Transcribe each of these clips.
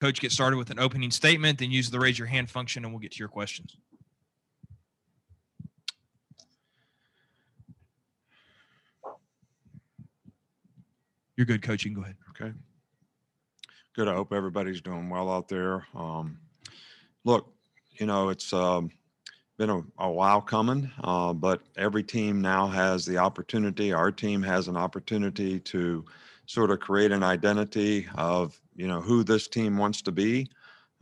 Coach, get started with an opening statement, then use the raise your hand function, and we'll get to your questions. You're good, Coach. Go ahead. Okay. Good. I hope everybody's doing well out there. Um, look, you know, it's um, been a, a while coming, uh, but every team now has the opportunity. Our team has an opportunity to sort of create an identity of, you know, who this team wants to be.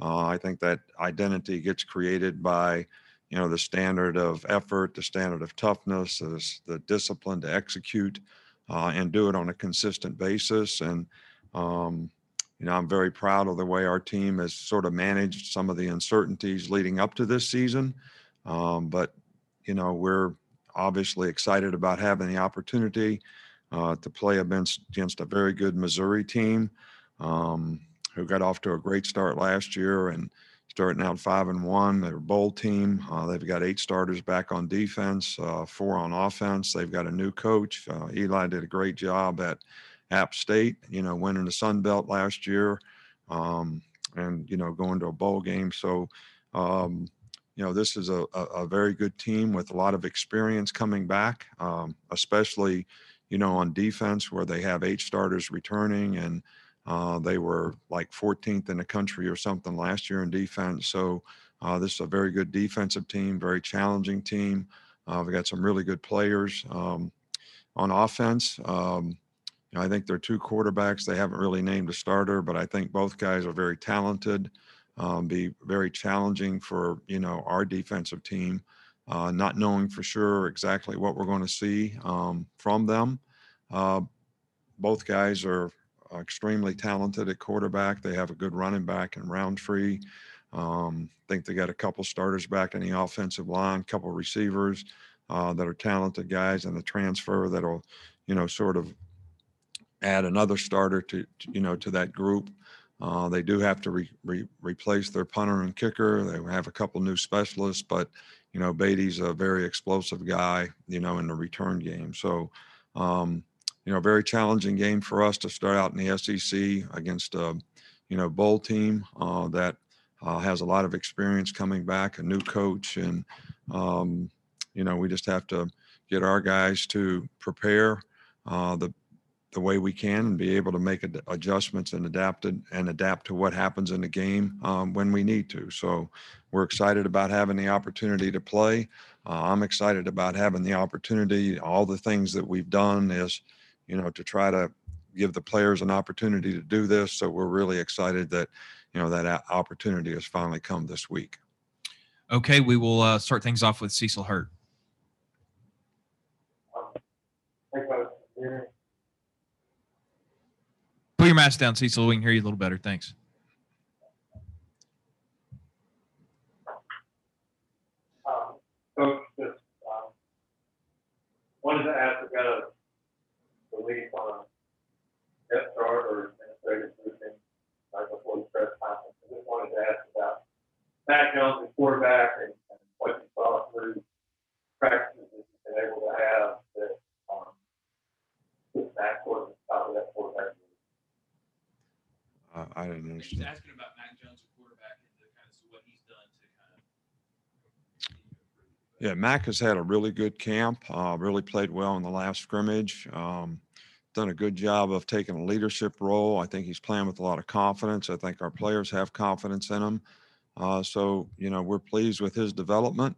Uh, I think that identity gets created by, you know, the standard of effort, the standard of toughness, the, the discipline to execute uh, and do it on a consistent basis. And, um, you know, I'm very proud of the way our team has sort of managed some of the uncertainties leading up to this season. Um, but, you know, we're obviously excited about having the opportunity uh, to play against, against a very good Missouri team um, who got off to a great start last year and starting out five and one. They're a bowl team. Uh, they've got eight starters back on defense, uh, four on offense. They've got a new coach. Uh, Eli did a great job at App State, you know, winning the Sun Belt last year um, and, you know, going to a bowl game. So, um, you know, this is a, a, very good team with a lot of experience coming back, um, especially, you know, on defense where they have eight starters returning and uh, they were like 14th in the country or something last year in defense. So uh, this is a very good defensive team, very challenging team. Uh, we got some really good players um, on offense. Um, you know, I think they're two quarterbacks. They haven't really named a starter, but I think both guys are very talented. Um, be very challenging for you know our defensive team, uh, not knowing for sure exactly what we're going to see um, from them. Uh, both guys are extremely talented at quarterback. They have a good running back in Rountree. Um, I think they got a couple starters back in the offensive line, couple receivers uh, that are talented guys, and the transfer that'll, you know, sort of add another starter to, to you know to that group. Uh, they do have to re, re, replace their punter and kicker. They have a couple new specialists, but you know Beatty's a very explosive guy, you know, in the return game. So um, you know, very challenging game for us to start out in the SEC against a, you know, bowl team uh, that uh, has a lot of experience coming back, a new coach, and um, you know, we just have to get our guys to prepare uh, the the way we can and be able to make ad- adjustments and adapt it and adapt to what happens in the game um, when we need to. So we're excited about having the opportunity to play. Uh, I'm excited about having the opportunity. All the things that we've done is you know, to try to give the players an opportunity to do this. So we're really excited that, you know, that opportunity has finally come this week. Okay, we will uh, start things off with Cecil Hurt. Put your mask down, Cecil. We can hear you a little better. Thanks. Um, Coach, just um, wanted to ask about release on a depth chart or administrative briefing right before the press conference. I just wanted to ask about Mac Jones, the quarterback, and, and what you saw through practices that you've been able to have that um, put Mac towards the top of that quarterback. Uh, I didn't understand. asking about Mac Jones, the quarterback, and kind of what he's done to kind of. Yeah, Mac has had a really good camp. Uh, really played well in the last scrimmage. Um, done a good job of taking a leadership role. I think he's playing with a lot of confidence. I think our players have confidence in him. Uh, so, you know, we're pleased with his development.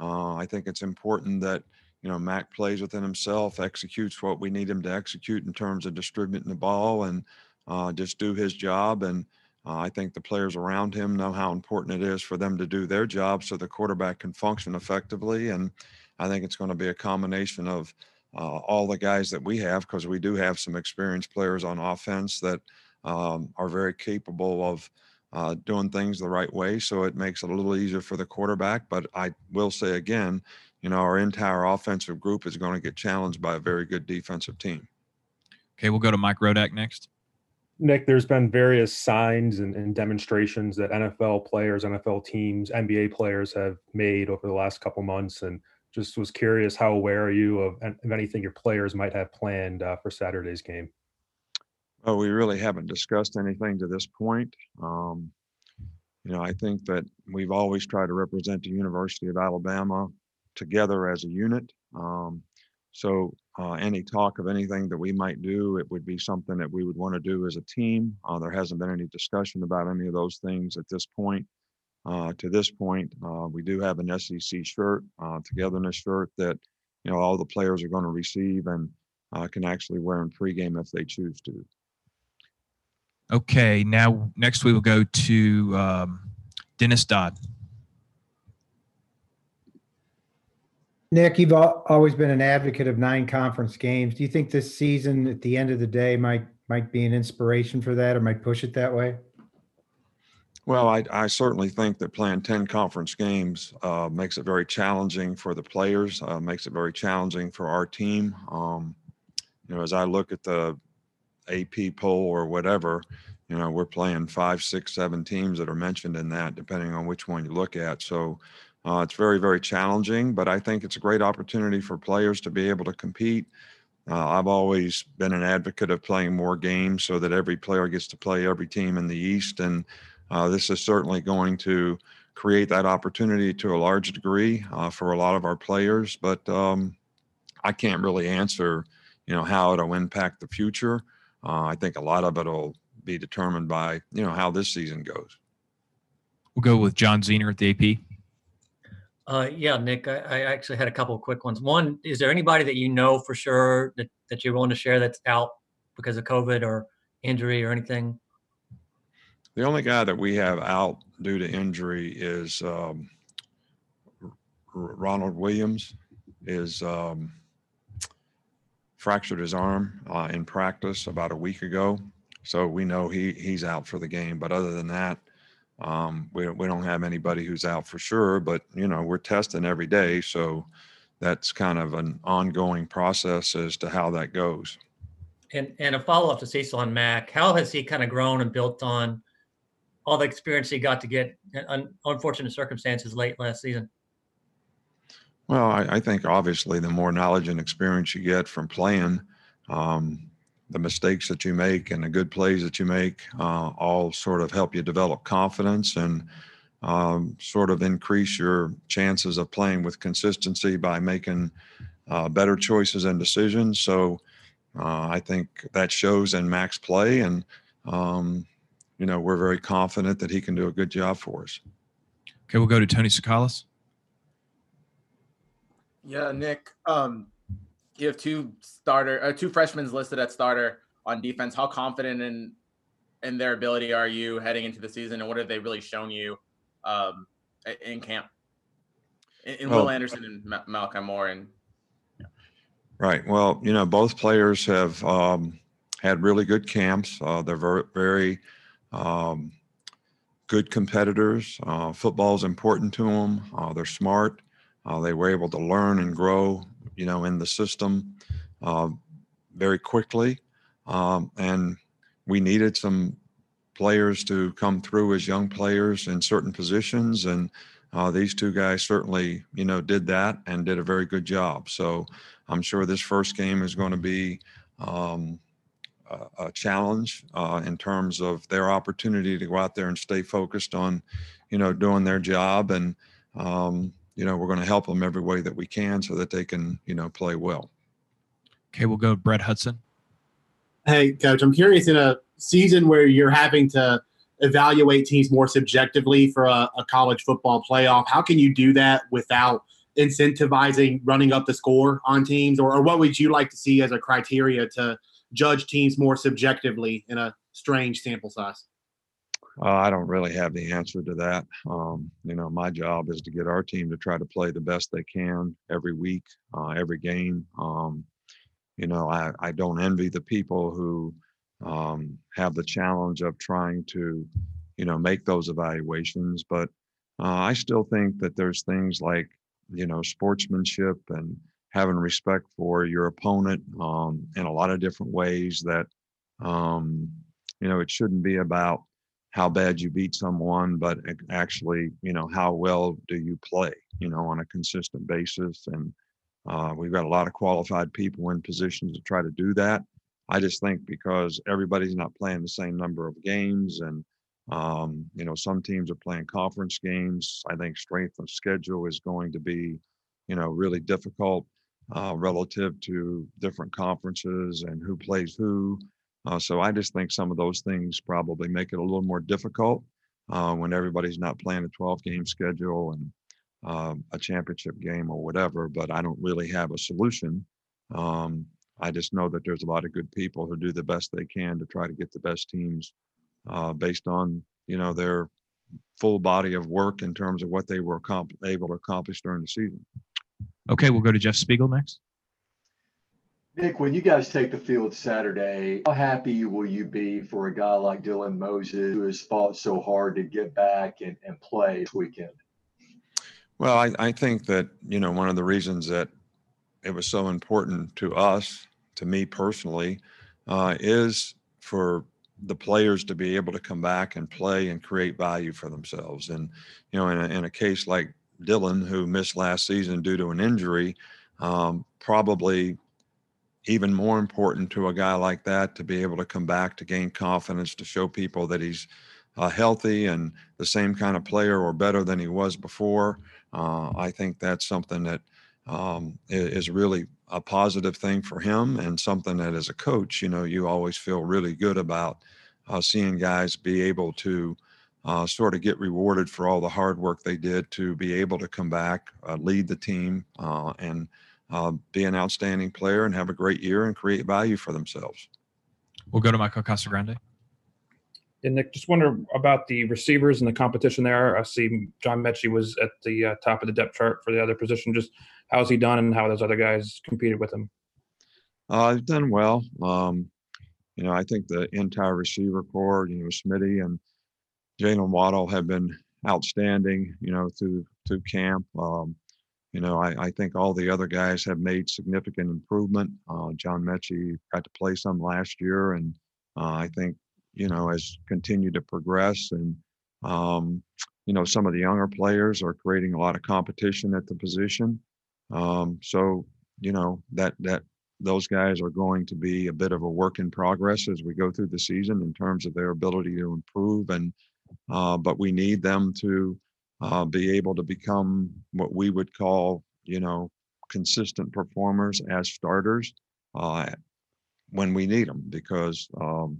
Uh, I think it's important that, you know, Mac plays within himself, executes what we need him to execute in terms of distributing the ball and uh, just do his job. And uh, I think the players around him know how important it is for them to do their job so the quarterback can function effectively. And I think it's going to be a combination of, uh, all the guys that we have, because we do have some experienced players on offense that um, are very capable of uh, doing things the right way. So it makes it a little easier for the quarterback. But I will say again, you know, our entire offensive group is going to get challenged by a very good defensive team. Okay, we'll go to Mike Rodak next. Nick, there's been various signs and, and, demonstrations that NFL players, NFL teams, NBA players have made over the last couple months, and just was curious how aware are you of, of anything your players might have planned uh, for Saturday's game? Well, we really haven't discussed anything to this point. Um, you know, I think that we've always tried to represent the University of Alabama together as a unit. Um, so uh, any talk of anything that we might do, it would be something that we would want to do as a team. Uh, there hasn't been any discussion about any of those things at this point. Uh, to this point, uh, we do have an SEC shirt, uh, togetherness shirt that you know all the players are going to receive and uh, can actually wear in pregame if they choose to. Okay, now next we will go to um, Dennis Dodd. Nick, you've always been an advocate of nine conference games. Do you think this season, at the end of the day, might might be an inspiration for that, or might push it that way? Well, I, I certainly think that playing 10 conference games uh, makes it very challenging for the players, uh, makes it very challenging for our team. Um, you know, as I look at the AP poll or whatever, you know, we're playing five, six, seven teams that are mentioned in that, depending on which one you look at. So uh, it's very, very challenging, but I think it's a great opportunity for players to be able to compete. Uh, I've always been an advocate of playing more games so that every player gets to play every team in the East. And uh, this is certainly going to create that opportunity to a large degree uh, for a lot of our players. But um, I can't really answer, you know, how it'll impact the future. Uh, I think a lot of it will be determined by, you know, how this season goes. We'll go with John Zenor at the AP. Uh, yeah, Nick, I, I actually had a couple of quick ones. One, is there anybody that you know for sure that, that you're willing to share that's out because of COVID or injury or anything? The only guy that we have out due to injury is um, R- Ronald Williams. Is um, fractured his arm uh, in practice about a week ago, so we know he he's out for the game. But other than that, um, we we don't have anybody who's out for sure. But you know we're testing every day, so that's kind of an ongoing process as to how that goes. And and a follow up to Cecil and Mac, how has he kind of grown and built on all the experience he got to get in un, unfortunate circumstances late last season? Well, I, I think obviously the more knowledge and experience you get from playing, um, the mistakes that you make and the good plays that you make uh, all sort of help you develop confidence and um, sort of increase your chances of playing with consistency by making uh, better choices and decisions. So uh, I think that shows in Mac's play, and um, you know we're very confident that he can do a good job for us. Okay, we'll go to Tony Tsoukalas. Yeah, Nick. Um, you have two starter, uh, two freshmen listed at starter on defense. How confident in in their ability are you heading into the season, and what have they really shown you um, in camp? In, Will Anderson and Ma- Malachi Moore, and Right. Well, you know, both players have um, had really good camps. Uh, they're very, very um, good competitors. Uh, football is important to them. Uh, they're smart. Uh, they were able to learn and grow, you know, in the system uh, very quickly. Um, and we needed some players to come through as young players in certain positions. And uh, these two guys certainly, you know, did that and did a very good job. So, I'm sure this first game is going to be um, a, a challenge uh, in terms of their opportunity to go out there and stay focused on, you know, doing their job. And, um, you know, we're going to help them every way that we can so that they can, you know, play well. Okay, we'll go with Brett Hudson. Hey, coach, I'm curious in a season where you're having to evaluate teams more subjectively for a, a college football playoff, how can you do that without incentivizing running up the score on teams? Or, or what would you like to see as a criteria to judge teams more subjectively in a strange sample size? Uh, I don't really have the answer to that. Um, you know, my job is to get our team to try to play the best they can every week, uh, every game. Um, you know, I, I don't envy the people who um, have the challenge of trying to, you know, make those evaluations. But uh, I still think that there's things like, you know, sportsmanship and having respect for your opponent um, in a lot of different ways that, um, you know, it shouldn't be about how bad you beat someone, but actually, you know, how well do you play, you know, on a consistent basis. And uh, we've got a lot of qualified people in positions to try to do that. I just think because everybody's not playing the same number of games and um, you know, some teams are playing conference games. I think strength of schedule is going to be, you know, really difficult uh, relative to different conferences and who plays who. Uh, so I just think some of those things probably make it a little more difficult uh, when everybody's not playing a 12 game schedule and um, a championship game or whatever. But I don't really have a solution. Um, I just know that there's a lot of good people who do the best they can to try to get the best teams uh, based on you know their full body of work in terms of what they were able to accomplish during the season. Okay, we'll go to Jeff Spiegel next. Nick, when you guys take the field Saturday, how happy will you be for a guy like Dylan Moses who has fought so hard to get back and, and play this weekend? Well, I, I think that, you know, one of the reasons that it was so important to us, to me personally, uh, is for the players to be able to come back and play and create value for themselves. And, you know, in a, in a case like Dylan, who missed last season due to an injury, um, probably even more important to a guy like that to be able to come back to gain confidence, to show people that he's uh, healthy and the same kind of player or better than he was before. Uh, I think that's something that um, is really a positive thing for him and something that as a coach, you know, you always feel really good about uh, seeing guys be able to uh, sort of get rewarded for all the hard work they did to be able to come back, uh, lead the team, uh, and uh, be an outstanding player and have a great year and create value for themselves. We'll go to Michael Casagrande. And Nick, just wonder about the receivers and the competition there. I see John Metchie was at the uh, top of the depth chart for the other position. Just how's he done and how those other guys competed with him? Uh, he's done well. Um, you know, I think the entire receiver corps, you know, Smitty and Jaylen Waddle have been outstanding, you know, through through camp. Um, you know, I, I think all the other guys have made significant improvement. Uh, John Metchie got to play some last year, and uh, I think you know, has continued to progress. And, um, you know, some of the younger players are creating a lot of competition at the position. Um, so, you know, that, that, those guys are going to be a bit of a work in progress as we go through the season in terms of their ability to improve. And, uh, but we need them to uh, be able to become what we would call, you know, consistent performers as starters uh, when we need them because um,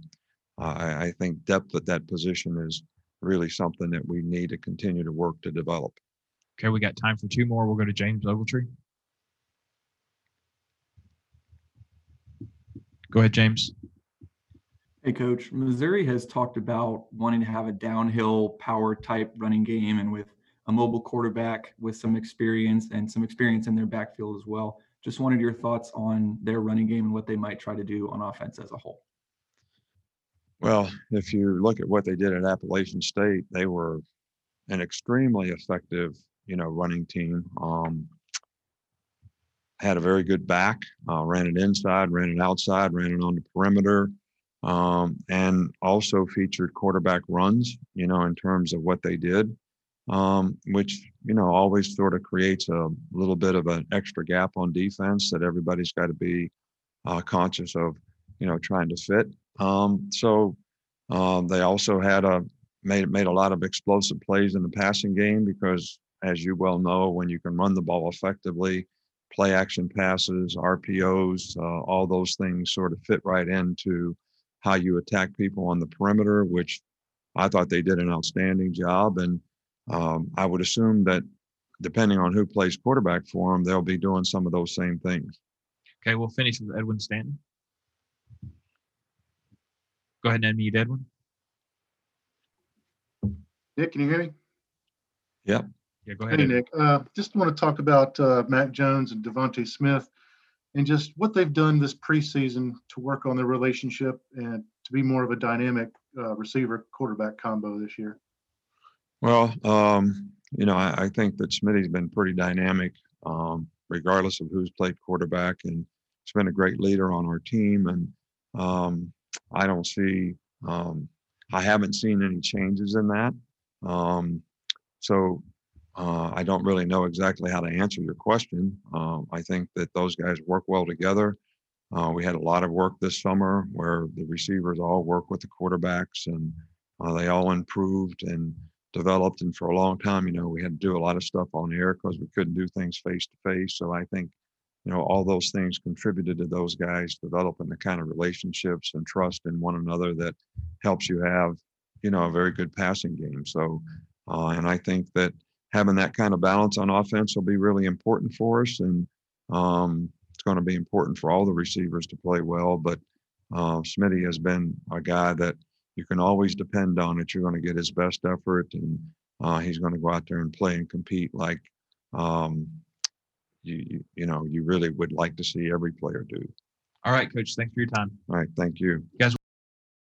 I, I think depth at that position is really something that we need to continue to work to develop. Okay, we got time for two more. We'll go to James Ogletree. Go ahead, James. Hey, coach. Missouri has talked about wanting to have a downhill power type running game and with a mobile quarterback with some experience and some experience in their backfield as well. Just wanted your thoughts on their running game and what they might try to do on offense as a whole. Well, if you look at what they did at Appalachian State, they were an extremely effective, you know, running team. Um, had a very good back, uh, ran it inside, ran it outside, ran it on the perimeter, um, and also featured quarterback runs, you know, in terms of what they did, um, which, you know, always sort of creates a little bit of an extra gap on defense that everybody's got to be uh, conscious of, you know, trying to fit. Um, so um, they also had a made made a lot of explosive plays in the passing game because, as you well know, when you can run the ball effectively, play action passes, RPOs, uh, all those things sort of fit right into how you attack people on the perimeter, which I thought they did an outstanding job. And um, I would assume that depending on who plays quarterback for them, they'll be doing some of those same things. Okay, we'll finish with Edwin Stanton. Go ahead and unmute Edwin. Nick, can you hear me? Yep. Yeah, go ahead. Hey, Nick. Uh, just want to talk about uh, Mac Jones and DeVonta Smith and just what they've done this preseason to work on their relationship and to be more of a dynamic uh, receiver quarterback combo this year. Well, um, you know, I, I think that Smitty's been pretty dynamic, um, regardless of who's played quarterback, and he's been a great leader on our team. And um, I don't see, um, I haven't seen any changes in that. Um, so uh, I don't really know exactly how to answer your question. Um, I think that those guys work well together. Uh, we had a lot of work this summer where the receivers all work with the quarterbacks and uh, they all improved and developed. And for a long time, you know, we had to do a lot of stuff on air because we couldn't do things face to face. So I think, you know, all those things contributed to those guys developing the kind of relationships and trust in one another that helps you have, you know, a very good passing game. So, uh, and I think that having that kind of balance on offense will be really important for us. And um, it's going to be important for all the receivers to play well. But uh, Smitty has been a guy that you can always depend on that you're going to get his best effort and uh, he's going to go out there and play and compete like um, you, you you know you really would like to see every player do. All right, coach. Thanks for your time. All right, thank you. Guys,